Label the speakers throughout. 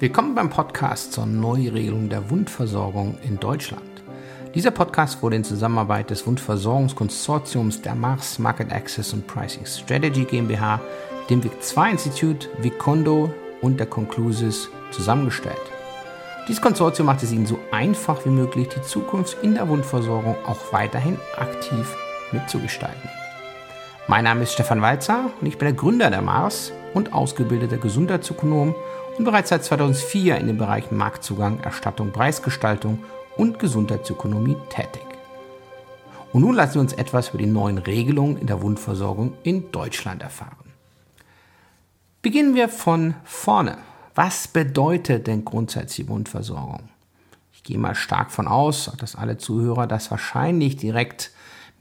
Speaker 1: Willkommen beim Podcast zur Neuregelung der Wundversorgung in Deutschland. Dieser Podcast wurde in Zusammenarbeit des Wundversorgungskonsortiums der Mars Market Access und Pricing Strategy GmbH, dem WIC2 Institut, Vicondo und der Conclusis zusammengestellt. Dieses Konsortium macht es Ihnen so einfach wie möglich, die Zukunft in der Wundversorgung auch weiterhin aktiv mitzugestalten. Mein Name ist Stefan Walzer und ich bin der Gründer der Mars und ausgebildeter Gesundheitsökonom und bereits seit 2004 in den Bereichen Marktzugang, Erstattung, Preisgestaltung und Gesundheitsökonomie tätig. Und nun lassen Sie uns etwas über die neuen Regelungen in der Wundversorgung in Deutschland erfahren. Beginnen wir von vorne. Was bedeutet denn grundsätzlich die Wundversorgung? Ich gehe mal stark von aus, dass alle Zuhörer das wahrscheinlich direkt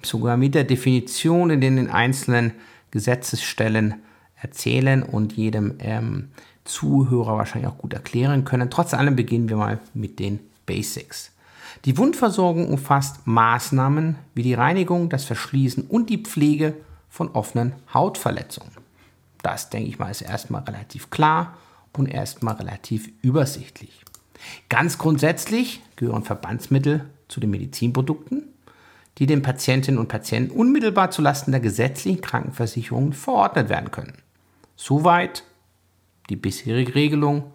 Speaker 1: sogar mit der Definition in den einzelnen Gesetzesstellen erzählen und jedem ähm, Zuhörer wahrscheinlich auch gut erklären können. Trotz allem beginnen wir mal mit den Basics. Die Wundversorgung umfasst Maßnahmen wie die Reinigung, das Verschließen und die Pflege von offenen Hautverletzungen. Das, denke ich mal, ist erstmal relativ klar und erstmal relativ übersichtlich. Ganz grundsätzlich gehören Verbandsmittel zu den Medizinprodukten, die den Patientinnen und Patienten unmittelbar zulasten der gesetzlichen Krankenversicherung verordnet werden können. Soweit die bisherige Regelung.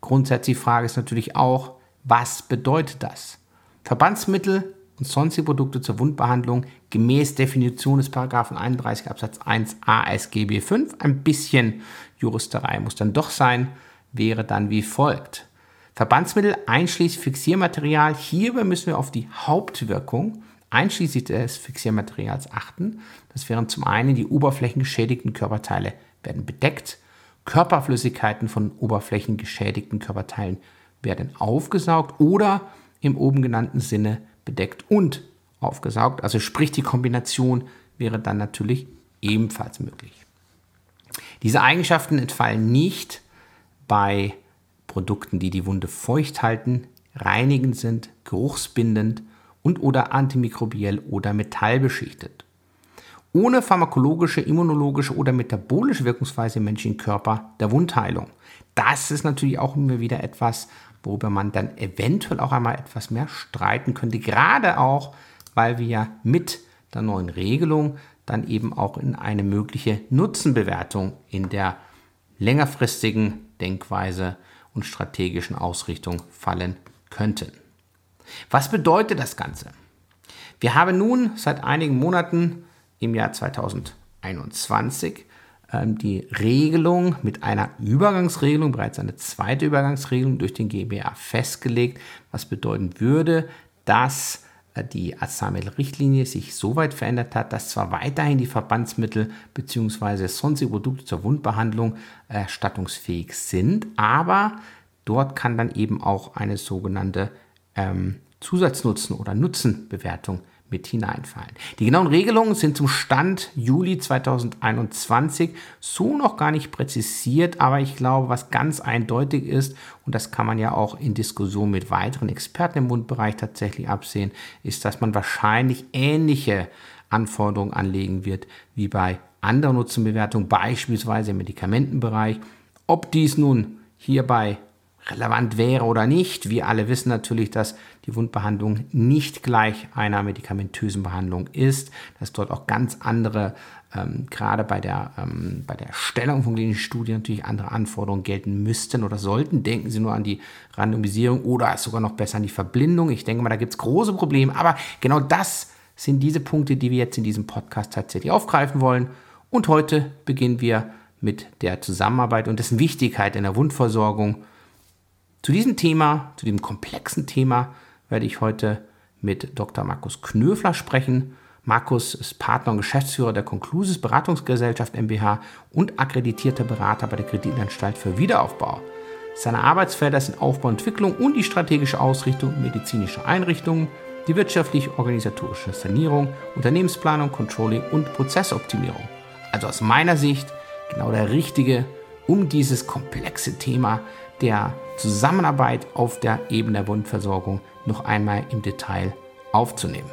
Speaker 1: Grundsätzlich die Frage ist natürlich auch, was bedeutet das? Verbandsmittel und sonstige Produkte zur Wundbehandlung gemäß Definition des Paragraphen 31 Absatz 1 ASGB 5, ein bisschen Juristerei muss dann doch sein, wäre dann wie folgt. Verbandsmittel einschließlich Fixiermaterial. Hierbei müssen wir auf die Hauptwirkung einschließlich des Fixiermaterials achten. Das wären zum einen die oberflächengeschädigten Körperteile werden bedeckt, Körperflüssigkeiten von oberflächengeschädigten Körperteilen werden aufgesaugt oder im oben genannten Sinne bedeckt und aufgesaugt. Also sprich die Kombination wäre dann natürlich ebenfalls möglich. Diese Eigenschaften entfallen nicht bei Produkten, die die Wunde feucht halten, reinigend sind, geruchsbindend und oder antimikrobiell oder metallbeschichtet ohne pharmakologische, immunologische oder metabolische Wirkungsweise im menschlichen Körper der Wundheilung. Das ist natürlich auch immer wieder etwas, worüber man dann eventuell auch einmal etwas mehr streiten könnte, gerade auch, weil wir ja mit der neuen Regelung dann eben auch in eine mögliche Nutzenbewertung in der längerfristigen Denkweise und strategischen Ausrichtung fallen könnten. Was bedeutet das Ganze? Wir haben nun seit einigen Monaten im Jahr 2021 ähm, die Regelung mit einer Übergangsregelung, bereits eine zweite Übergangsregelung durch den GBA festgelegt, was bedeuten würde, dass äh, die Arzneimittelrichtlinie sich so weit verändert hat, dass zwar weiterhin die Verbandsmittel bzw. sonstige Produkte zur Wundbehandlung erstattungsfähig sind, aber dort kann dann eben auch eine sogenannte ähm, Zusatznutzen- oder Nutzenbewertung mit hineinfallen. Die genauen Regelungen sind zum Stand Juli 2021 so noch gar nicht präzisiert, aber ich glaube, was ganz eindeutig ist, und das kann man ja auch in Diskussion mit weiteren Experten im Mundbereich tatsächlich absehen, ist, dass man wahrscheinlich ähnliche Anforderungen anlegen wird wie bei anderen Nutzenbewertungen, beispielsweise im Medikamentenbereich. Ob dies nun hierbei relevant wäre oder nicht. Wir alle wissen natürlich, dass die Wundbehandlung nicht gleich einer medikamentösen Behandlung ist, dass dort auch ganz andere, ähm, gerade bei der, ähm, bei der Stellung von klinischen Studien natürlich andere Anforderungen gelten müssten oder sollten. Denken Sie nur an die Randomisierung oder sogar noch besser an die Verblindung. Ich denke mal, da gibt es große Probleme, aber genau das sind diese Punkte, die wir jetzt in diesem Podcast tatsächlich aufgreifen wollen. Und heute beginnen wir mit der Zusammenarbeit und dessen Wichtigkeit in der Wundversorgung zu diesem Thema, zu diesem komplexen Thema, werde ich heute mit Dr. Markus Knöfler sprechen. Markus ist Partner und Geschäftsführer der Conclusis Beratungsgesellschaft MBH und akkreditierter Berater bei der Kreditanstalt für Wiederaufbau. Seine Arbeitsfelder sind Aufbau, Entwicklung und die strategische Ausrichtung medizinischer Einrichtungen, die wirtschaftlich-organisatorische Sanierung, Unternehmensplanung, Controlling und Prozessoptimierung. Also aus meiner Sicht genau der richtige, um dieses komplexe Thema der Zusammenarbeit auf der Ebene der Wundversorgung noch einmal im Detail aufzunehmen.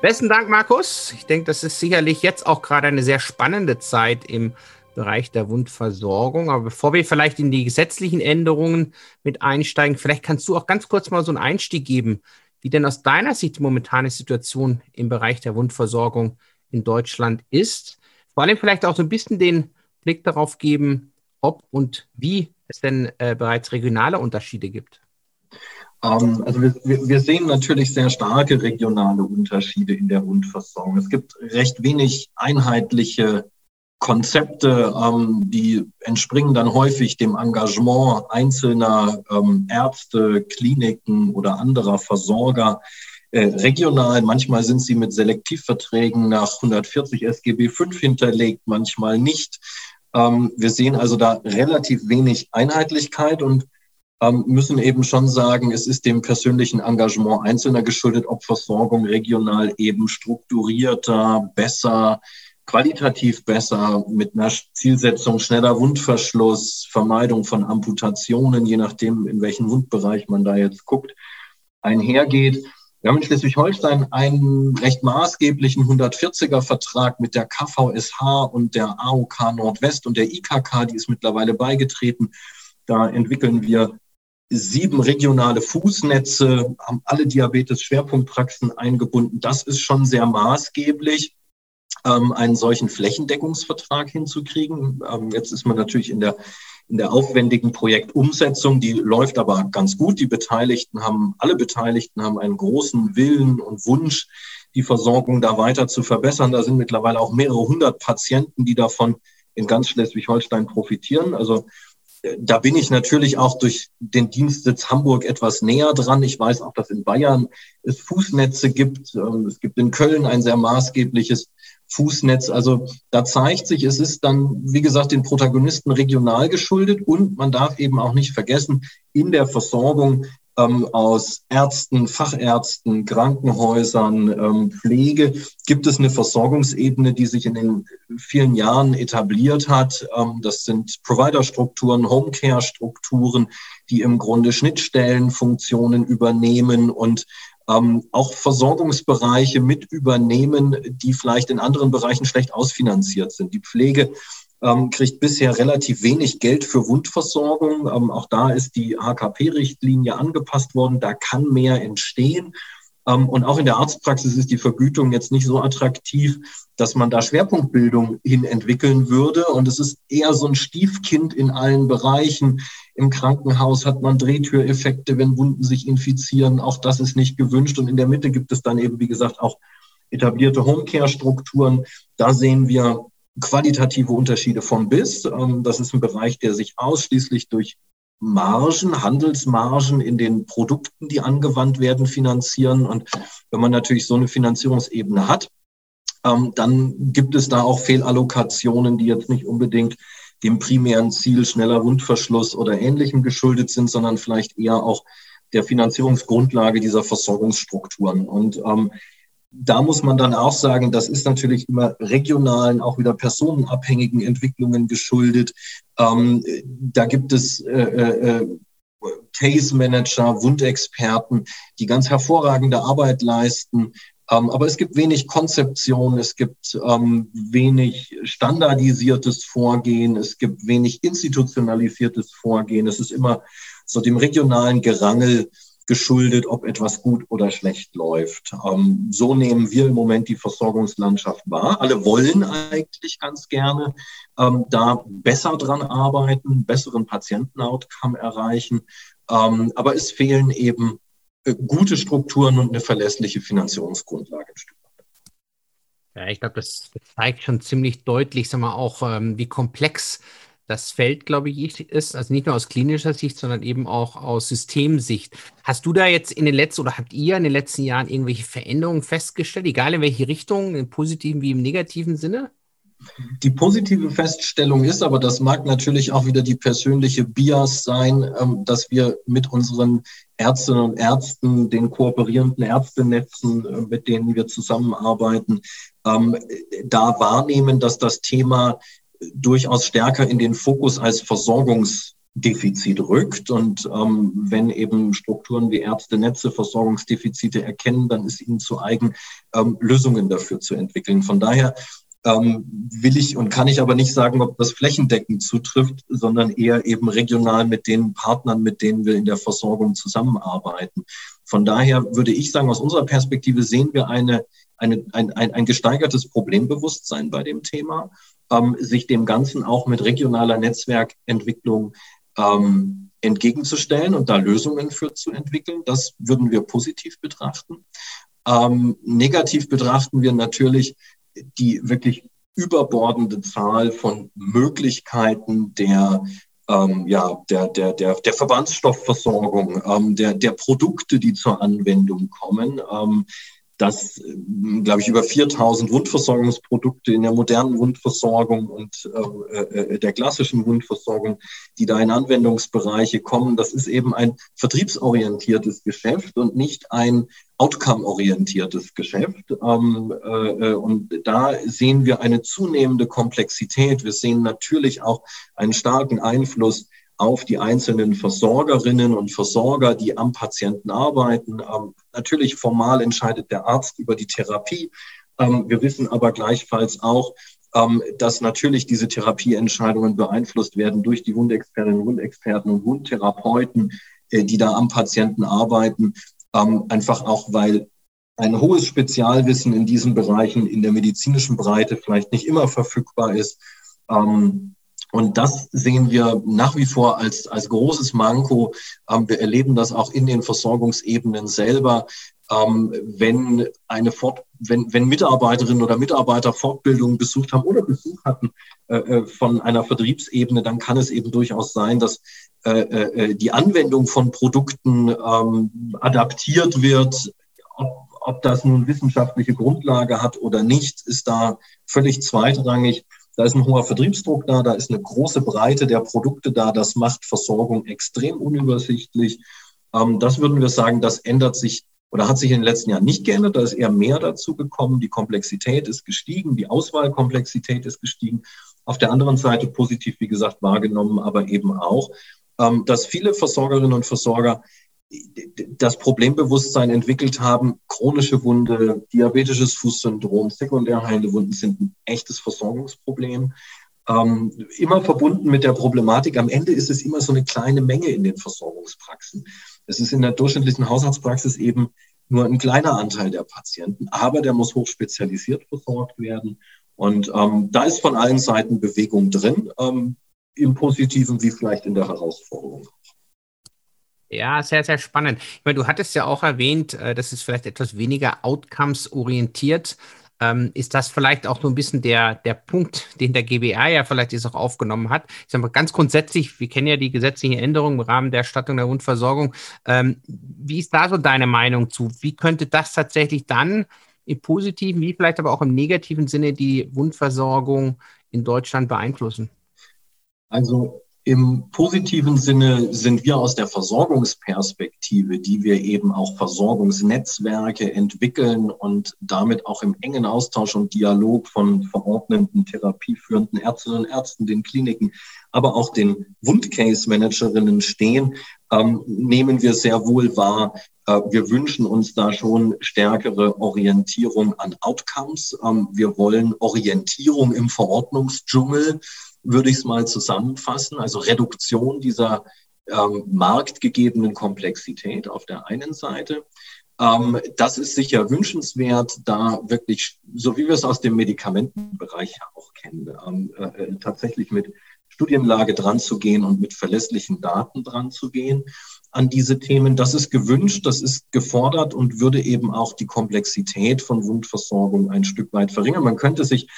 Speaker 1: Besten Dank, Markus. Ich denke, das ist sicherlich jetzt auch gerade eine sehr spannende Zeit im Bereich der Wundversorgung. Aber bevor wir vielleicht in die gesetzlichen Änderungen mit einsteigen, vielleicht kannst du auch ganz kurz mal so einen Einstieg geben, wie denn aus deiner Sicht die momentane Situation im Bereich der Wundversorgung in Deutschland ist. Vor allem vielleicht auch so ein bisschen den Blick darauf geben, ob und wie es denn äh, bereits regionale Unterschiede gibt.
Speaker 2: Ähm, also wir, wir, sehen natürlich sehr starke regionale Unterschiede in der Wundversorgung. Es gibt recht wenig einheitliche Konzepte, ähm, die entspringen dann häufig dem Engagement einzelner ähm, Ärzte, Kliniken oder anderer Versorger. Äh, regional, manchmal sind sie mit Selektivverträgen nach 140 SGB 5 hinterlegt, manchmal nicht. Wir sehen also da relativ wenig Einheitlichkeit und müssen eben schon sagen, es ist dem persönlichen Engagement Einzelner geschuldet, ob Versorgung regional eben strukturierter, besser, qualitativ besser, mit einer Zielsetzung schneller Wundverschluss, Vermeidung von Amputationen, je nachdem, in welchen Wundbereich man da jetzt guckt, einhergeht. Wir haben in Schleswig-Holstein einen recht maßgeblichen 140er Vertrag mit der KVSH und der AOK Nordwest und der IKK, die ist mittlerweile beigetreten. Da entwickeln wir sieben regionale Fußnetze, haben alle Diabetes-Schwerpunktpraxen eingebunden. Das ist schon sehr maßgeblich, ähm, einen solchen Flächendeckungsvertrag hinzukriegen. Ähm, jetzt ist man natürlich in der in der aufwendigen Projektumsetzung, die läuft aber ganz gut. Die Beteiligten haben, alle Beteiligten haben einen großen Willen und Wunsch, die Versorgung da weiter zu verbessern. Da sind mittlerweile auch mehrere hundert Patienten, die davon in ganz Schleswig-Holstein profitieren. Also da bin ich natürlich auch durch den Dienstsitz Hamburg etwas näher dran. Ich weiß auch, dass in Bayern es Fußnetze gibt. Ähm, es gibt in Köln ein sehr maßgebliches Fußnetz. Also da zeigt sich, es ist dann, wie gesagt, den Protagonisten regional geschuldet und man darf eben auch nicht vergessen, in der Versorgung ähm, aus Ärzten, Fachärzten, Krankenhäusern, ähm, Pflege gibt es eine Versorgungsebene, die sich in den vielen Jahren etabliert hat. Ähm, das sind Providerstrukturen, Homecare-Strukturen, die im Grunde Schnittstellenfunktionen übernehmen und ähm, auch Versorgungsbereiche mit übernehmen, die vielleicht in anderen Bereichen schlecht ausfinanziert sind. Die Pflege ähm, kriegt bisher relativ wenig Geld für Wundversorgung. Ähm, auch da ist die HKP-Richtlinie angepasst worden. Da kann mehr entstehen. Ähm, und auch in der Arztpraxis ist die Vergütung jetzt nicht so attraktiv, dass man da Schwerpunktbildung hin entwickeln würde. Und es ist eher so ein Stiefkind in allen Bereichen. Im Krankenhaus hat man Drehtüreffekte, wenn Wunden sich infizieren. Auch das ist nicht gewünscht. Und in der Mitte gibt es dann eben, wie gesagt, auch etablierte Homecare-Strukturen. Da sehen wir qualitative Unterschiede vom bis. Ähm, das ist ein Bereich, der sich ausschließlich durch Margen, Handelsmargen in den Produkten, die angewandt werden, finanzieren. Und wenn man natürlich so eine Finanzierungsebene hat, ähm, dann gibt es da auch Fehlallokationen, die jetzt nicht unbedingt dem primären Ziel schneller Wundverschluss oder ähnlichem geschuldet sind, sondern vielleicht eher auch der Finanzierungsgrundlage dieser Versorgungsstrukturen. Und ähm, da muss man dann auch sagen, das ist natürlich immer regionalen, auch wieder personenabhängigen Entwicklungen geschuldet. Ähm, da gibt es äh, äh, Case Manager, Wundexperten, die ganz hervorragende Arbeit leisten. Ähm, aber es gibt wenig Konzeption, es gibt ähm, wenig standardisiertes Vorgehen, es gibt wenig institutionalisiertes Vorgehen. Es ist immer so dem regionalen Gerangel geschuldet, ob etwas gut oder schlecht läuft. Ähm, so nehmen wir im Moment die Versorgungslandschaft wahr. Alle wollen eigentlich ganz gerne ähm, da besser dran arbeiten, besseren Patientenoutcome erreichen. Ähm, aber es fehlen eben äh, gute Strukturen und eine verlässliche Finanzierungsgrundlage.
Speaker 1: Ja, ich glaube, das zeigt schon ziemlich deutlich, sag mal, auch, ähm, wie komplex das Feld, glaube ich, ist, also nicht nur aus klinischer Sicht, sondern eben auch aus Systemsicht. Hast du da jetzt in den letzten oder habt ihr in den letzten Jahren irgendwelche Veränderungen festgestellt, egal in welche Richtung, im positiven wie im negativen Sinne?
Speaker 2: Die positive Feststellung ist aber, das mag natürlich auch wieder die persönliche Bias sein, ähm, dass wir mit unseren Ärztinnen und Ärzten, den kooperierenden Ärztenetzen, äh, mit denen wir zusammenarbeiten, ähm, da wahrnehmen, dass das Thema durchaus stärker in den Fokus als Versorgungsdefizit rückt. Und ähm, wenn eben Strukturen wie Ärztenetze Versorgungsdefizite erkennen, dann ist ihnen zu eigen, ähm, Lösungen dafür zu entwickeln. Von daher ähm, will ich und kann ich aber nicht sagen, ob das flächendeckend zutrifft, sondern eher eben regional mit den Partnern, mit denen wir in der Versorgung zusammenarbeiten. Von daher würde ich sagen, aus unserer Perspektive sehen wir eine, eine, ein, ein, ein gesteigertes Problembewusstsein bei dem Thema, ähm, sich dem Ganzen auch mit regionaler Netzwerkentwicklung ähm, entgegenzustellen und da Lösungen für zu entwickeln. Das würden wir positiv betrachten. Ähm, negativ betrachten wir natürlich die wirklich überbordende Zahl von Möglichkeiten der ähm, ja, der, der, der, der Verbandsstoffversorgung, ähm, der, der Produkte, die zur Anwendung kommen. Ähm, dass, äh, glaube ich, über 4000 Wundversorgungsprodukte in der modernen Wundversorgung und äh, äh, der klassischen Wundversorgung, die da in Anwendungsbereiche kommen, das ist eben ein vertriebsorientiertes Geschäft und nicht ein outcome-orientiertes Geschäft. Ähm, äh, und da sehen wir eine zunehmende Komplexität. Wir sehen natürlich auch einen starken Einfluss auf die einzelnen Versorgerinnen und Versorger, die am Patienten arbeiten. Ähm, natürlich formal entscheidet der Arzt über die Therapie. Ähm, wir wissen aber gleichfalls auch, ähm, dass natürlich diese Therapieentscheidungen beeinflusst werden durch die Wundexpertinnen, Wundexperten und Wundtherapeuten, äh, die da am Patienten arbeiten. Ähm, einfach auch, weil ein hohes Spezialwissen in diesen Bereichen in der medizinischen Breite vielleicht nicht immer verfügbar ist. Ähm, und das sehen wir nach wie vor als, als großes Manko. Ähm, wir erleben das auch in den Versorgungsebenen selber. Ähm, wenn eine Fort, wenn, wenn Mitarbeiterinnen oder Mitarbeiter Fortbildungen besucht haben oder Besuch hatten äh, äh von einer Vertriebsebene, dann kann es eben durchaus sein, dass äh, äh, die Anwendung von Produkten ähm, adaptiert wird. Ob, ob das nun wissenschaftliche Grundlage hat oder nicht, ist da völlig zweitrangig. Da ist ein hoher Vertriebsdruck da, da ist eine große Breite der Produkte da. Das macht Versorgung extrem unübersichtlich. Ähm, das würden wir sagen, das ändert sich oder hat sich in den letzten Jahren nicht geändert. Da ist eher mehr dazu gekommen. Die Komplexität ist gestiegen, die Auswahlkomplexität ist gestiegen. Auf der anderen Seite positiv, wie gesagt, wahrgenommen, aber eben auch, ähm, dass viele Versorgerinnen und Versorger das Problembewusstsein entwickelt haben, chronische Wunde, diabetisches Fußsyndrom, sekundärheilende Wunden sind ein echtes Versorgungsproblem. Ähm, immer verbunden mit der Problematik, am Ende ist es immer so eine kleine Menge in den Versorgungspraxen. Es ist in der durchschnittlichen Haushaltspraxis eben nur ein kleiner Anteil der Patienten, aber der muss hochspezialisiert versorgt werden. Und ähm, da ist von allen Seiten Bewegung drin, ähm, im Positiven wie vielleicht in der Herausforderung.
Speaker 1: Ja, sehr, sehr spannend. Ich meine, du hattest ja auch erwähnt, äh, das ist vielleicht etwas weniger outcomes-orientiert. Ähm, ist das vielleicht auch so ein bisschen der, der Punkt, den der GBA ja vielleicht jetzt auch aufgenommen hat? Ich sage mal ganz grundsätzlich, wir kennen ja die gesetzlichen Änderungen im Rahmen der Erstattung der Wundversorgung. Ähm, wie ist da so deine Meinung zu? Wie könnte das tatsächlich dann im positiven, wie vielleicht aber auch im negativen Sinne die Wundversorgung in Deutschland beeinflussen?
Speaker 2: Also im positiven Sinne sind wir aus der Versorgungsperspektive, die wir eben auch Versorgungsnetzwerke entwickeln und damit auch im engen Austausch und Dialog von verordneten, therapieführenden Ärztinnen und Ärzten, den Kliniken, aber auch den Wundcase-Managerinnen stehen, ähm, nehmen wir sehr wohl wahr, äh, wir wünschen uns da schon stärkere Orientierung an Outcomes. Ähm, wir wollen Orientierung im Verordnungsdschungel würde ich es mal zusammenfassen. Also Reduktion dieser ähm, marktgegebenen Komplexität auf der einen Seite. Ähm, das ist sicher wünschenswert, da wirklich, so wie wir es aus dem Medikamentenbereich auch kennen, ähm, äh, tatsächlich mit Studienlage dran zu gehen und mit verlässlichen Daten dran zu gehen an diese Themen. Das ist gewünscht, das ist gefordert und würde eben auch die Komplexität von Wundversorgung ein Stück weit verringern. Man könnte sich äh,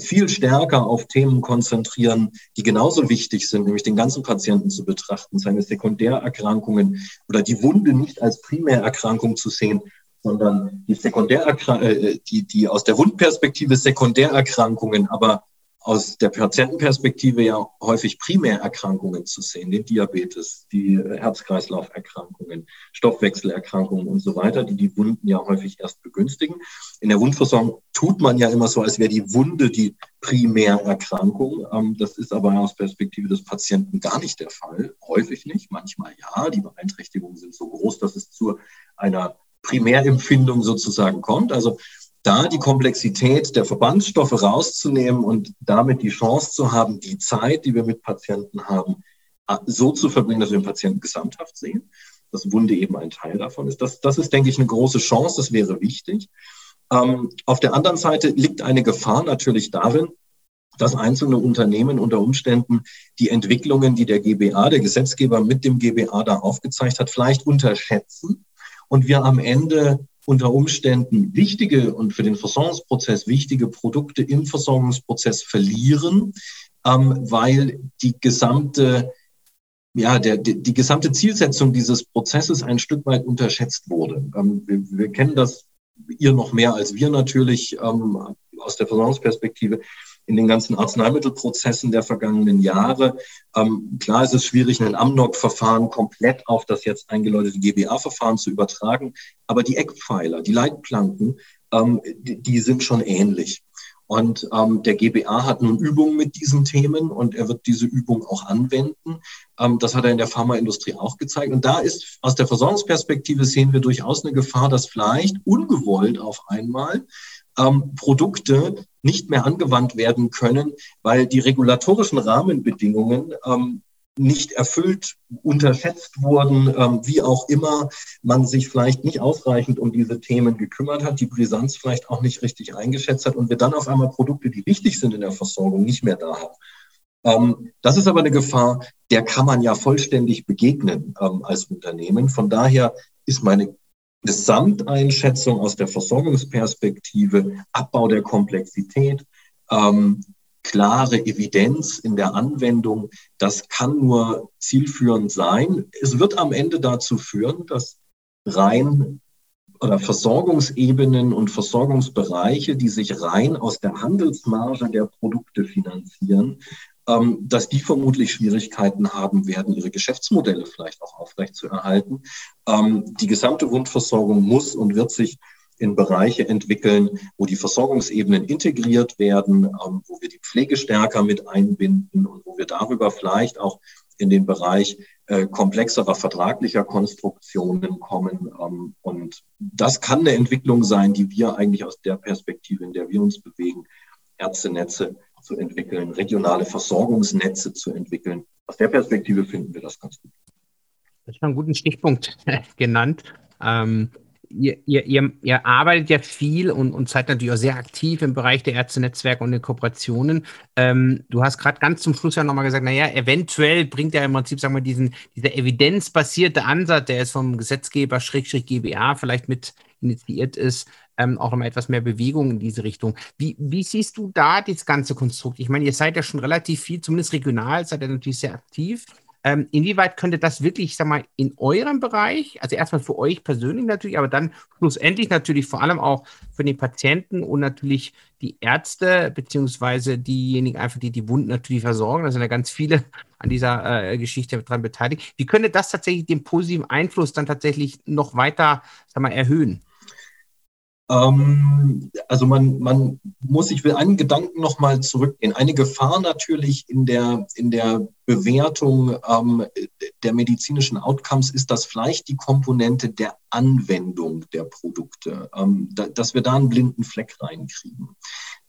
Speaker 2: viel stärker auf Themen konzentrieren, die genauso wichtig sind, nämlich den ganzen Patienten zu betrachten, seine Sekundärerkrankungen oder die Wunde nicht als Primärerkrankung zu sehen, sondern die Sekundärerkrankungen, äh, die, die aus der Wundperspektive Sekundärerkrankungen, aber aus der Patientenperspektive ja häufig Primärerkrankungen zu sehen, den Diabetes, die Herz-Kreislauf-Erkrankungen, Stoffwechselerkrankungen und so weiter, die die Wunden ja häufig erst begünstigen. In der Wundversorgung tut man ja immer so, als wäre die Wunde die Primärerkrankung. Ähm, das ist aber aus Perspektive des Patienten gar nicht der Fall. Häufig nicht, manchmal ja. Die Beeinträchtigungen sind so groß, dass es zu einer Primärempfindung sozusagen kommt. Also da die Komplexität der Verbandsstoffe rauszunehmen und damit die Chance zu haben, die Zeit, die wir mit Patienten haben, so zu verbringen, dass wir den Patienten gesamthaft sehen, dass Wunde eben ein Teil davon ist. Das, das ist, denke ich, eine große Chance, das wäre wichtig. Ähm, auf der anderen Seite liegt eine Gefahr natürlich darin, dass einzelne Unternehmen unter Umständen die Entwicklungen, die der GBA, der Gesetzgeber mit dem GBA da aufgezeigt hat, vielleicht unterschätzen und wir am Ende unter Umständen wichtige und für den Versorgungsprozess wichtige Produkte im Versorgungsprozess verlieren, ähm, weil die gesamte ja, der, die, die gesamte Zielsetzung dieses Prozesses ein Stück weit unterschätzt wurde. Ähm, wir, wir kennen das, ihr noch mehr als wir natürlich ähm, aus der Versorgungsperspektive in den ganzen Arzneimittelprozessen der vergangenen Jahre. Ähm, klar ist es schwierig, ein Amnok-Verfahren komplett auf das jetzt eingeläutete GBA-Verfahren zu übertragen, aber die Eckpfeiler, die Leitplanken, ähm, die, die sind schon ähnlich. Und ähm, der GBA hat nun Übungen mit diesen Themen und er wird diese Übung auch anwenden. Ähm, das hat er in der Pharmaindustrie auch gezeigt. Und da ist aus der Versorgungsperspektive sehen wir durchaus eine Gefahr, dass vielleicht ungewollt auf einmal ähm, Produkte nicht mehr angewandt werden können, weil die regulatorischen Rahmenbedingungen ähm, nicht erfüllt, unterschätzt wurden, ähm, wie auch immer man sich vielleicht nicht ausreichend um diese Themen gekümmert hat, die Brisanz vielleicht auch nicht richtig eingeschätzt hat und wir dann auf einmal Produkte, die wichtig sind in der Versorgung, nicht mehr da haben. Ähm, das ist aber eine Gefahr, der kann man ja vollständig begegnen ähm, als Unternehmen. Von daher ist meine Gesamteinschätzung aus der Versorgungsperspektive, Abbau der Komplexität, ähm, klare Evidenz in der Anwendung, das kann nur zielführend sein. Es wird am Ende dazu führen, dass rein oder Versorgungsebenen und Versorgungsbereiche, die sich rein aus der Handelsmarge der Produkte finanzieren, dass die vermutlich Schwierigkeiten haben werden, ihre Geschäftsmodelle vielleicht auch aufrechtzuerhalten. Ähm, die gesamte Wundversorgung muss und wird sich in Bereiche entwickeln, wo die Versorgungsebenen integriert werden, ähm, wo wir die Pflege stärker mit einbinden und wo wir darüber vielleicht auch in den Bereich äh, komplexerer vertraglicher Konstruktionen kommen. Ähm, und das kann eine Entwicklung sein, die wir eigentlich aus der Perspektive, in der wir uns bewegen, Ärztenetze zu entwickeln, regionale Versorgungsnetze zu entwickeln. Aus der Perspektive finden wir das ganz gut.
Speaker 1: Das ist einen guten Stichpunkt genannt. Ähm, ihr, ihr, ihr, arbeitet ja viel und, und seid natürlich auch sehr aktiv im Bereich der Ärztenetzwerke und den Kooperationen. Ähm, du hast gerade ganz zum Schluss ja nochmal gesagt, naja, eventuell bringt ja im Prinzip, sagen wir, diesen, dieser evidenzbasierte Ansatz, der ist vom Gesetzgeber Schrägstrich GBA vielleicht mit initiiert ist, ähm, auch nochmal etwas mehr Bewegung in diese Richtung. Wie, wie siehst du da das ganze Konstrukt? Ich meine, ihr seid ja schon relativ viel, zumindest regional, seid ihr natürlich sehr aktiv. Ähm, inwieweit könnte das wirklich, ich sag mal, in eurem Bereich, also erstmal für euch persönlich natürlich, aber dann schlussendlich natürlich vor allem auch für den Patienten und natürlich die Ärzte, beziehungsweise diejenigen einfach, die die Wunden natürlich versorgen, da sind ja ganz viele an dieser äh, Geschichte dran beteiligt. Wie könnte das tatsächlich den positiven Einfluss dann tatsächlich noch weiter, sag mal, erhöhen?
Speaker 2: Ähm, also man, man muss, ich will einen Gedanken nochmal zurückgehen. Eine Gefahr natürlich in der, in der Bewertung ähm, der medizinischen Outcomes ist, dass vielleicht die Komponente der Anwendung der Produkte, ähm, da, dass wir da einen blinden Fleck reinkriegen.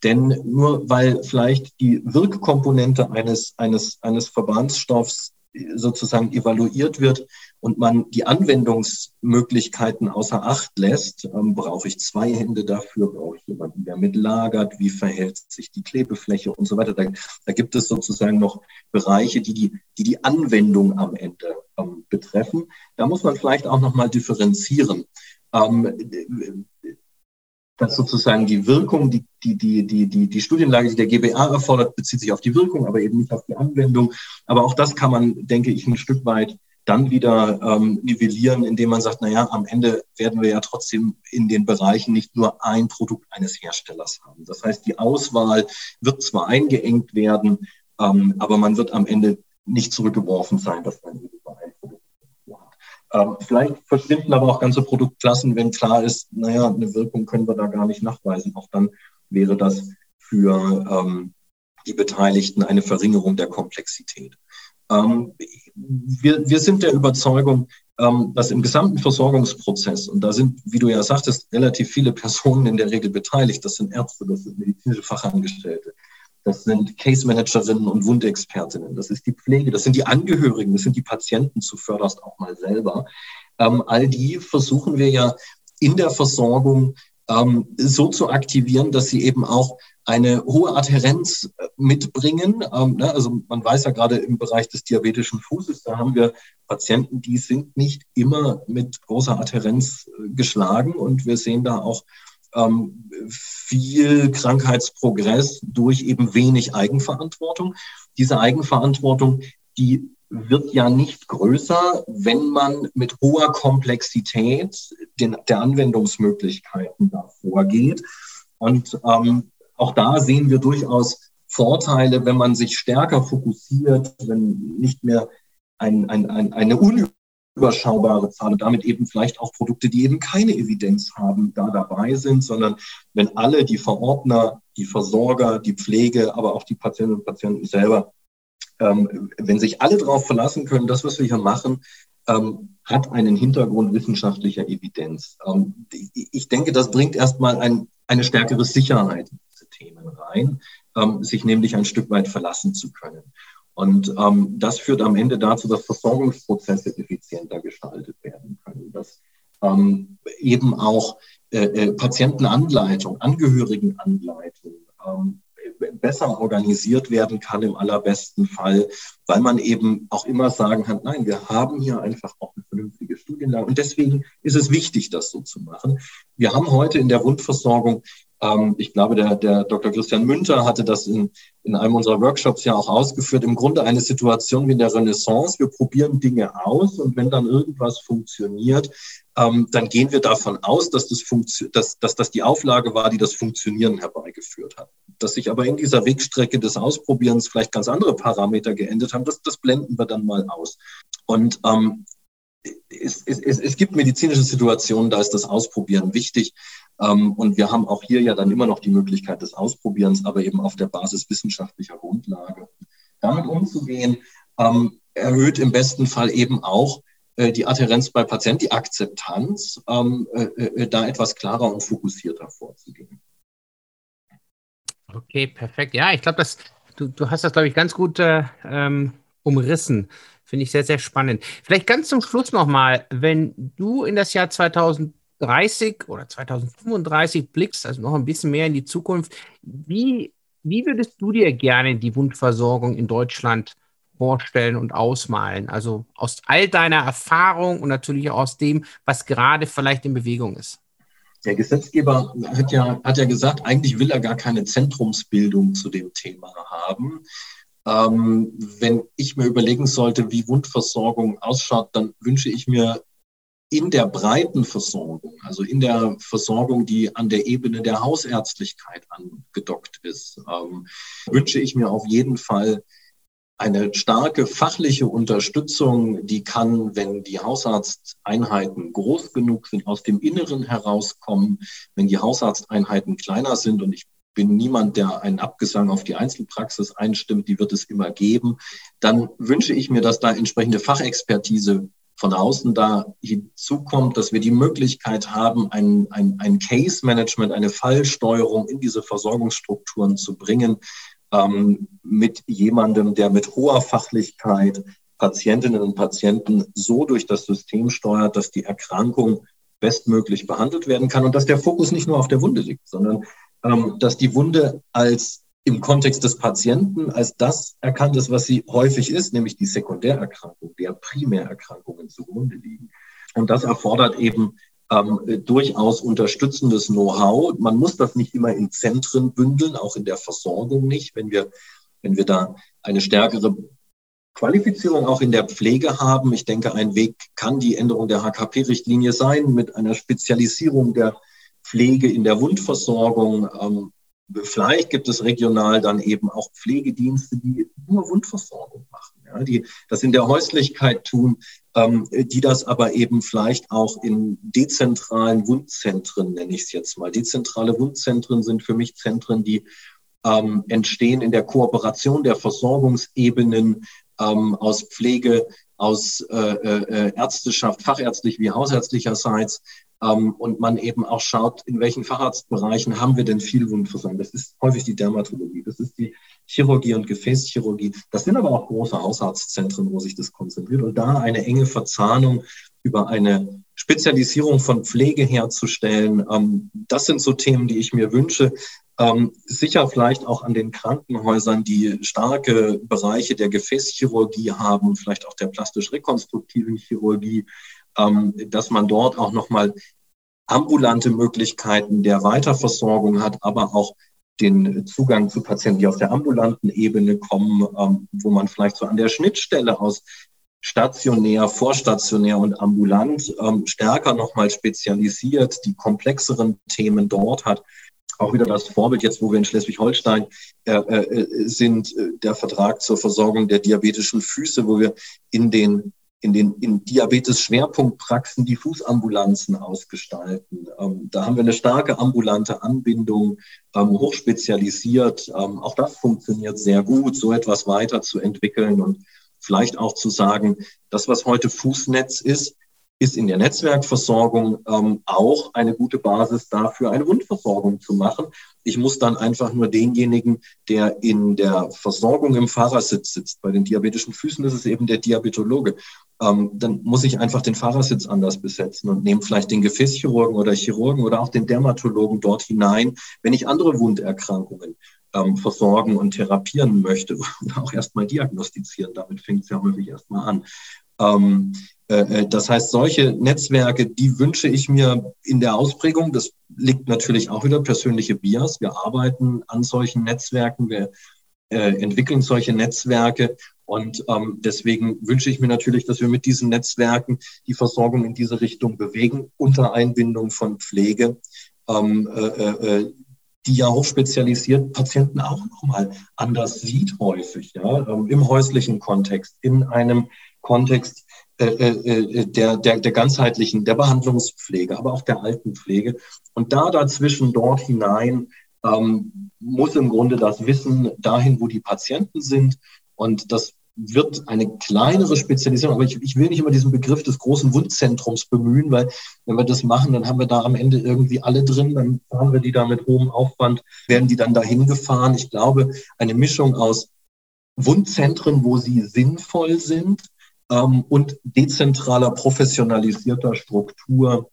Speaker 2: Denn nur weil vielleicht die Wirkkomponente eines, eines, eines Verbandsstoffs sozusagen evaluiert wird und man die Anwendungsmöglichkeiten außer Acht lässt, ähm, brauche ich zwei Hände dafür, brauche ich jemanden, der mitlagert, wie verhält sich die Klebefläche und so weiter. Da, da gibt es sozusagen noch Bereiche, die die, die, die Anwendung am Ende ähm, betreffen. Da muss man vielleicht auch nochmal differenzieren. Ähm, dass sozusagen die Wirkung, die, die, die, die, die, die Studienlage, die der GBA erfordert, bezieht sich auf die Wirkung, aber eben nicht auf die Anwendung. Aber auch das kann man, denke ich, ein Stück weit dann wieder ähm, nivellieren, indem man sagt, na ja, am Ende werden wir ja trotzdem in den Bereichen nicht nur ein Produkt eines Herstellers haben. Das heißt, die Auswahl wird zwar eingeengt werden, ähm, aber man wird am Ende nicht zurückgeworfen sein, dass man ähm, vielleicht verschwinden aber auch ganze Produktklassen, wenn klar ist, naja, eine Wirkung können wir da gar nicht nachweisen. Auch dann wäre das für ähm, die Beteiligten eine Verringerung der Komplexität. Ähm, wir, wir sind der Überzeugung, ähm, dass im gesamten Versorgungsprozess, und da sind, wie du ja sagtest, relativ viele Personen in der Regel beteiligt, das sind Ärzte, das sind medizinische Fachangestellte, das sind Case Managerinnen und Wundexpertinnen, das ist die Pflege, das sind die Angehörigen, das sind die Patienten zuvörderst auch mal selber. Ähm, all die versuchen wir ja in der Versorgung ähm, so zu aktivieren, dass sie eben auch eine hohe Adhärenz äh, mitbringen. Ähm, ne? Also man weiß ja gerade im Bereich des diabetischen Fußes, da haben wir Patienten, die sind nicht immer mit großer Adhärenz äh, geschlagen und wir sehen da auch ähm, viel Krankheitsprogress durch eben wenig Eigenverantwortung. Diese Eigenverantwortung, die wird ja nicht größer, wenn man mit hoher Komplexität den, der Anwendungsmöglichkeiten da vorgeht. Und ähm, auch da sehen wir durchaus Vorteile, wenn man sich stärker fokussiert, wenn nicht mehr ein, ein, ein, eine unüberschaubare Zahl und damit eben vielleicht auch Produkte, die eben keine Evidenz haben, da dabei sind, sondern wenn alle, die Verordner, die Versorger, die Pflege, aber auch die Patientinnen und Patienten selber ähm, wenn sich alle darauf verlassen können, das, was wir hier machen, ähm, hat einen Hintergrund wissenschaftlicher Evidenz. Ähm, ich denke, das bringt erstmal ein, eine stärkere Sicherheit in diese Themen rein, ähm, sich nämlich ein Stück weit verlassen zu können. Und ähm, das führt am Ende dazu, dass Versorgungsprozesse effizienter gestaltet werden können, dass ähm, eben auch äh, äh, Patientenanleitung, Angehörigenanleitung, ähm, besser organisiert werden kann im allerbesten Fall, weil man eben auch immer sagen kann, nein, wir haben hier einfach auch eine vernünftige Studienlage. Und deswegen ist es wichtig, das so zu machen. Wir haben heute in der Wundversorgung ähm, ich glaube, der, der Dr. Christian Münter hatte das in, in einem unserer Workshops ja auch ausgeführt. Im Grunde eine Situation wie in der Renaissance. Wir probieren Dinge aus und wenn dann irgendwas funktioniert, ähm, dann gehen wir davon aus, dass das, dass, dass das die Auflage war, die das Funktionieren herbeigeführt hat. Dass sich aber in dieser Wegstrecke des Ausprobierens vielleicht ganz andere Parameter geendet haben, das, das blenden wir dann mal aus. Und ähm, es, es, es gibt medizinische Situationen, da ist das Ausprobieren wichtig. Ähm, und wir haben auch hier ja dann immer noch die Möglichkeit des Ausprobierens, aber eben auf der Basis wissenschaftlicher Grundlage. Damit umzugehen, ähm, erhöht im besten Fall eben auch äh, die Adhärenz bei Patienten, die Akzeptanz, ähm, äh, äh, da etwas klarer und fokussierter vorzugehen.
Speaker 1: Okay, perfekt. Ja, ich glaube, du, du hast das, glaube ich, ganz gut äh, ähm, umrissen. Finde ich sehr, sehr spannend. Vielleicht ganz zum Schluss nochmal, wenn du in das Jahr 2030 oder 2035 blickst, also noch ein bisschen mehr in die Zukunft, wie, wie würdest du dir gerne die Wundversorgung in Deutschland vorstellen und ausmalen? Also aus all deiner Erfahrung und natürlich auch aus dem, was gerade vielleicht in Bewegung ist.
Speaker 2: Der Gesetzgeber hat ja, hat ja gesagt, eigentlich will er gar keine Zentrumsbildung zu dem Thema haben. Ähm, wenn ich mir überlegen sollte, wie Wundversorgung ausschaut, dann wünsche ich mir in der breiten Versorgung, also in der Versorgung, die an der Ebene der Hausärztlichkeit angedockt ist, ähm, wünsche ich mir auf jeden Fall eine starke fachliche Unterstützung, die kann, wenn die Hausarzteinheiten groß genug sind, aus dem Inneren herauskommen. Wenn die Hausarzteinheiten kleiner sind, und ich bin niemand, der einen Abgesang auf die Einzelpraxis einstimmt, die wird es immer geben. Dann wünsche ich mir, dass da entsprechende Fachexpertise von außen da hinzukommt, dass wir die Möglichkeit haben, ein, ein, ein Case-Management, eine Fallsteuerung in diese Versorgungsstrukturen zu bringen, ähm, mit jemandem, der mit hoher Fachlichkeit Patientinnen und Patienten so durch das System steuert, dass die Erkrankung bestmöglich behandelt werden kann und dass der Fokus nicht nur auf der Wunde liegt, sondern ähm, dass die Wunde als im Kontext des Patienten als das erkannt ist, was sie häufig ist, nämlich die Sekundärerkrankung, der Primärerkrankungen zugrunde liegen. Und das erfordert eben ähm, durchaus unterstützendes Know-how. Man muss das nicht immer in Zentren bündeln, auch in der Versorgung nicht. Wenn wir, wenn wir da eine stärkere Qualifizierung auch in der Pflege haben, ich denke, ein Weg kann die Änderung der HKP-Richtlinie sein mit einer Spezialisierung der Pflege in der Wundversorgung. Ähm, vielleicht gibt es regional dann eben auch Pflegedienste, die nur Wundversorgung machen, ja, die das in der Häuslichkeit tun, ähm, die das aber eben vielleicht auch in dezentralen Wundzentren, nenne ich es jetzt mal. Dezentrale Wundzentren sind für mich Zentren, die ähm, entstehen in der Kooperation der Versorgungsebenen ähm, aus Pflege, aus äh, äh, Ärzteschaft, fachärztlich wie hausärztlicherseits. Ähm, und man eben auch schaut, in welchen Facharztbereichen haben wir denn viel Wundversorgung. Das ist häufig die Dermatologie, das ist die Chirurgie und Gefäßchirurgie. Das sind aber auch große Hausarztzentren, wo sich das konzentriert. Und da eine enge Verzahnung über eine Spezialisierung von Pflege herzustellen, ähm, das sind so Themen, die ich mir wünsche. Ähm, sicher vielleicht auch an den Krankenhäusern, die starke Bereiche der Gefäßchirurgie haben, vielleicht auch der plastisch-rekonstruktiven Chirurgie, dass man dort auch nochmal ambulante Möglichkeiten der Weiterversorgung hat, aber auch den Zugang zu Patienten, die aus der ambulanten Ebene kommen, ähm, wo man vielleicht so an der Schnittstelle aus stationär, vorstationär und ambulant ähm, stärker nochmal spezialisiert, die komplexeren Themen dort hat. Auch wieder das Vorbild jetzt, wo wir in Schleswig-Holstein äh, äh, sind, äh, der Vertrag zur Versorgung der diabetischen Füße, wo wir in den in den in Diabetes-Schwerpunktpraxen die Fußambulanzen ausgestalten. Ähm, da haben wir eine starke ambulante Anbindung, ähm, hochspezialisiert. Ähm, auch das funktioniert sehr gut, so etwas weiterzuentwickeln und vielleicht auch zu sagen, das, was heute Fußnetz ist, ist in der Netzwerkversorgung ähm, auch eine gute Basis dafür, eine Wundversorgung zu machen. Ich muss dann einfach nur denjenigen, der in der Versorgung im Fahrersitz sitzt, bei den diabetischen Füßen ist es eben der Diabetologe, ähm, dann muss ich einfach den Fahrersitz anders besetzen und nehme vielleicht den Gefäßchirurgen oder Chirurgen oder auch den Dermatologen dort hinein, wenn ich andere Wunderkrankungen ähm, versorgen und therapieren möchte oder auch erstmal diagnostizieren. Damit fängt es ja häufig erstmal an. Ähm, äh, äh, das heißt, solche Netzwerke, die wünsche ich mir in der Ausprägung. Das liegt natürlich auch wieder persönliche Bias. Wir arbeiten an solchen Netzwerken, wir äh, entwickeln solche Netzwerke. Und ähm, deswegen wünsche ich mir natürlich, dass wir mit diesen Netzwerken die Versorgung in diese Richtung bewegen, unter Einbindung von Pflege, ähm, äh, äh, die ja hochspezialisiert Patienten auch nochmal anders sieht häufig, ja, ähm, im häuslichen Kontext, in einem Kontext äh, äh, äh, der, der, der ganzheitlichen, der Behandlungspflege, aber auch der Altenpflege. Und da dazwischen, dort hinein, ähm, muss im Grunde das Wissen dahin, wo die Patienten sind. Und das wird eine kleinere Spezialisierung, aber ich, ich will nicht immer diesen Begriff des großen Wundzentrums bemühen, weil wenn wir das machen, dann haben wir da am Ende irgendwie alle drin, dann fahren wir die da mit hohem Aufwand, werden die dann dahin gefahren. Ich glaube, eine Mischung aus Wundzentren, wo sie sinnvoll sind, ähm, und dezentraler, professionalisierter Struktur.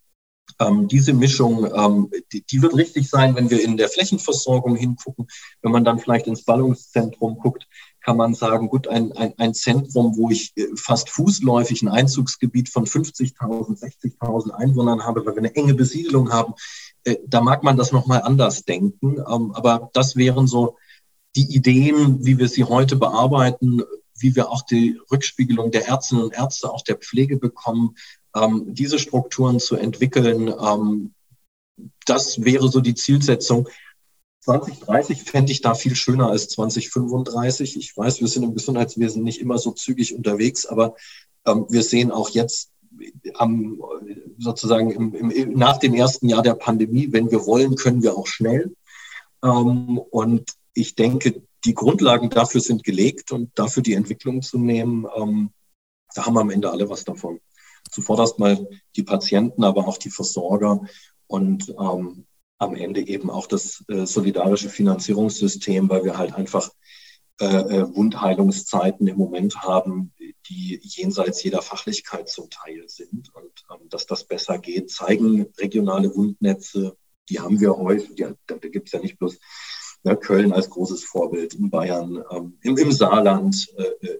Speaker 2: Ähm, diese Mischung, ähm, die, die, wird richtig sein, wenn wir in der Flächenversorgung hingucken. Wenn man dann vielleicht ins Ballungszentrum guckt, kann man sagen, gut, ein, ein, ein Zentrum, wo ich äh, fast fußläufig ein Einzugsgebiet von 50.000, 60.000 Einwohnern habe, weil wir eine enge Besiedelung haben, äh, da mag man das nochmal anders denken. Ähm, aber das wären so die Ideen, wie wir sie heute bearbeiten, wie wir auch die Rückspiegelung der Ärztinnen und Ärzte, auch der Pflege bekommen, ähm, diese Strukturen zu entwickeln. Ähm, das wäre so die Zielsetzung. 2030 fände ich da viel schöner als 2035. Ich weiß, wir sind im Gesundheitswesen nicht immer so zügig unterwegs, aber ähm, wir sehen auch jetzt am, sozusagen im, im, nach dem ersten Jahr der Pandemie, wenn wir wollen, können wir auch schnell. Ähm, und ich denke, die Grundlagen dafür sind gelegt und dafür die Entwicklung zu nehmen, ähm, da haben am Ende alle was davon. Zuvorderst mal die Patienten, aber auch die Versorger und ähm, am Ende eben auch das äh, solidarische Finanzierungssystem, weil wir halt einfach äh, äh, Wundheilungszeiten im Moment haben, die jenseits jeder Fachlichkeit zum Teil sind. Und ähm, dass das besser geht, zeigen regionale Wundnetze, die haben wir häufig, die, da gibt es ja nicht bloß ja, Köln als großes Vorbild, in Bayern, ähm, im, im, Saarland, äh, äh,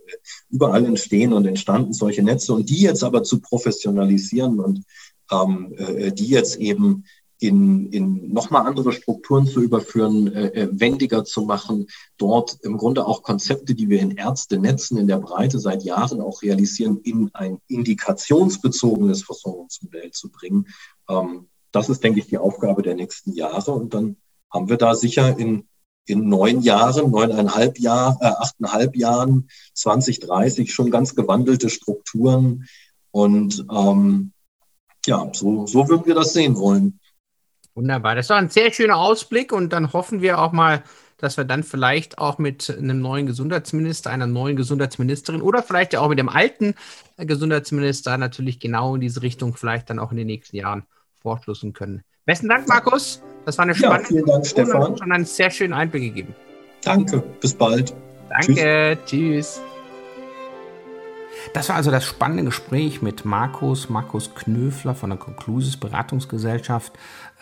Speaker 2: überall entstehen und entstanden solche Netze und die jetzt aber zu professionalisieren und ähm, äh, die jetzt eben in, in nochmal andere Strukturen zu überführen, äh, äh, wendiger zu machen, dort im Grunde auch Konzepte, die wir in Ärztenetzen in der Breite seit Jahren auch realisieren, in ein indikationsbezogenes Versorgungsmodell zu bringen. Ähm, das ist, denke ich, die Aufgabe der nächsten Jahre. Und dann haben wir da sicher in in neun Jahren, neuneinhalb Jahr, äh, achteinhalb Jahren, 2030 schon ganz gewandelte Strukturen. Und ähm, ja, so, so würden wir das sehen wollen.
Speaker 1: Wunderbar. Das war ein sehr schöner Ausblick und dann hoffen wir auch mal, dass wir dann vielleicht auch mit einem neuen Gesundheitsminister, einer neuen Gesundheitsministerin oder vielleicht ja auch mit dem alten Gesundheitsminister natürlich genau in diese Richtung vielleicht dann auch in den nächsten Jahren vorschlussen können. Besten Dank, Markus. Das war eine spannende
Speaker 2: ja, vielen Dank, Stefan.
Speaker 1: und einen sehr schönen Einblick gegeben.
Speaker 2: Danke, bis bald.
Speaker 1: Danke, tschüss. tschüss. Das war also das spannende Gespräch mit Markus, Markus Knöfler von der Conclusis Beratungsgesellschaft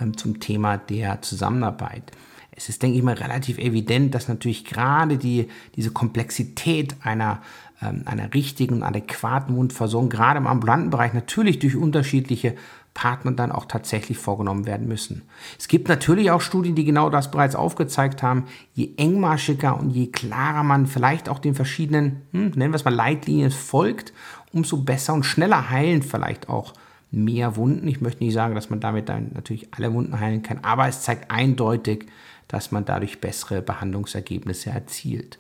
Speaker 1: ähm, zum Thema der Zusammenarbeit. Es ist, denke ich mal, relativ evident, dass natürlich gerade die, diese Komplexität einer, ähm, einer richtigen, adäquaten Wundversorgung, gerade im ambulanten Bereich, natürlich durch unterschiedliche Partnern dann auch tatsächlich vorgenommen werden müssen. Es gibt natürlich auch Studien, die genau das bereits aufgezeigt haben. Je engmaschiger und je klarer man vielleicht auch den verschiedenen, hm, nennen wir es mal Leitlinien folgt, umso besser und schneller heilen vielleicht auch mehr Wunden. Ich möchte nicht sagen, dass man damit dann natürlich alle Wunden heilen kann, aber es zeigt eindeutig, dass man dadurch bessere Behandlungsergebnisse erzielt.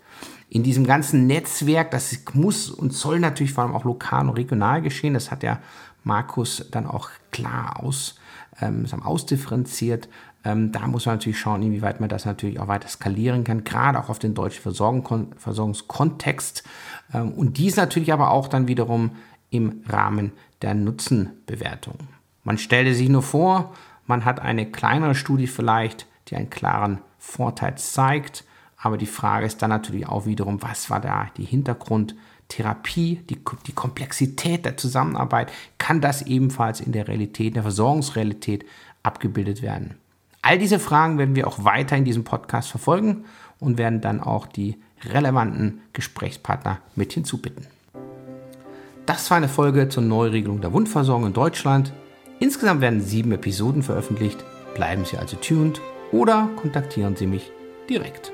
Speaker 1: In diesem ganzen Netzwerk, das muss und soll natürlich vor allem auch lokal und regional geschehen. Das hat ja Markus dann auch klar aus, ähm, ausdifferenziert. Ähm, da muss man natürlich schauen, inwieweit man das natürlich auch weiter skalieren kann, gerade auch auf den deutschen Versorgung, Versorgungskontext. Ähm, und dies natürlich aber auch dann wiederum im Rahmen der Nutzenbewertung. Man stelle sich nur vor, man hat eine kleinere Studie vielleicht, die einen klaren Vorteil zeigt, aber die Frage ist dann natürlich auch wiederum, was war da die Hintergrund? Therapie, die, die Komplexität der Zusammenarbeit, kann das ebenfalls in der Realität, in der Versorgungsrealität abgebildet werden. All diese Fragen werden wir auch weiter in diesem Podcast verfolgen und werden dann auch die relevanten Gesprächspartner mit hinzubitten. Das war eine Folge zur Neuregelung der Wundversorgung in Deutschland. Insgesamt werden sieben Episoden veröffentlicht. Bleiben Sie also tuned oder kontaktieren Sie mich direkt.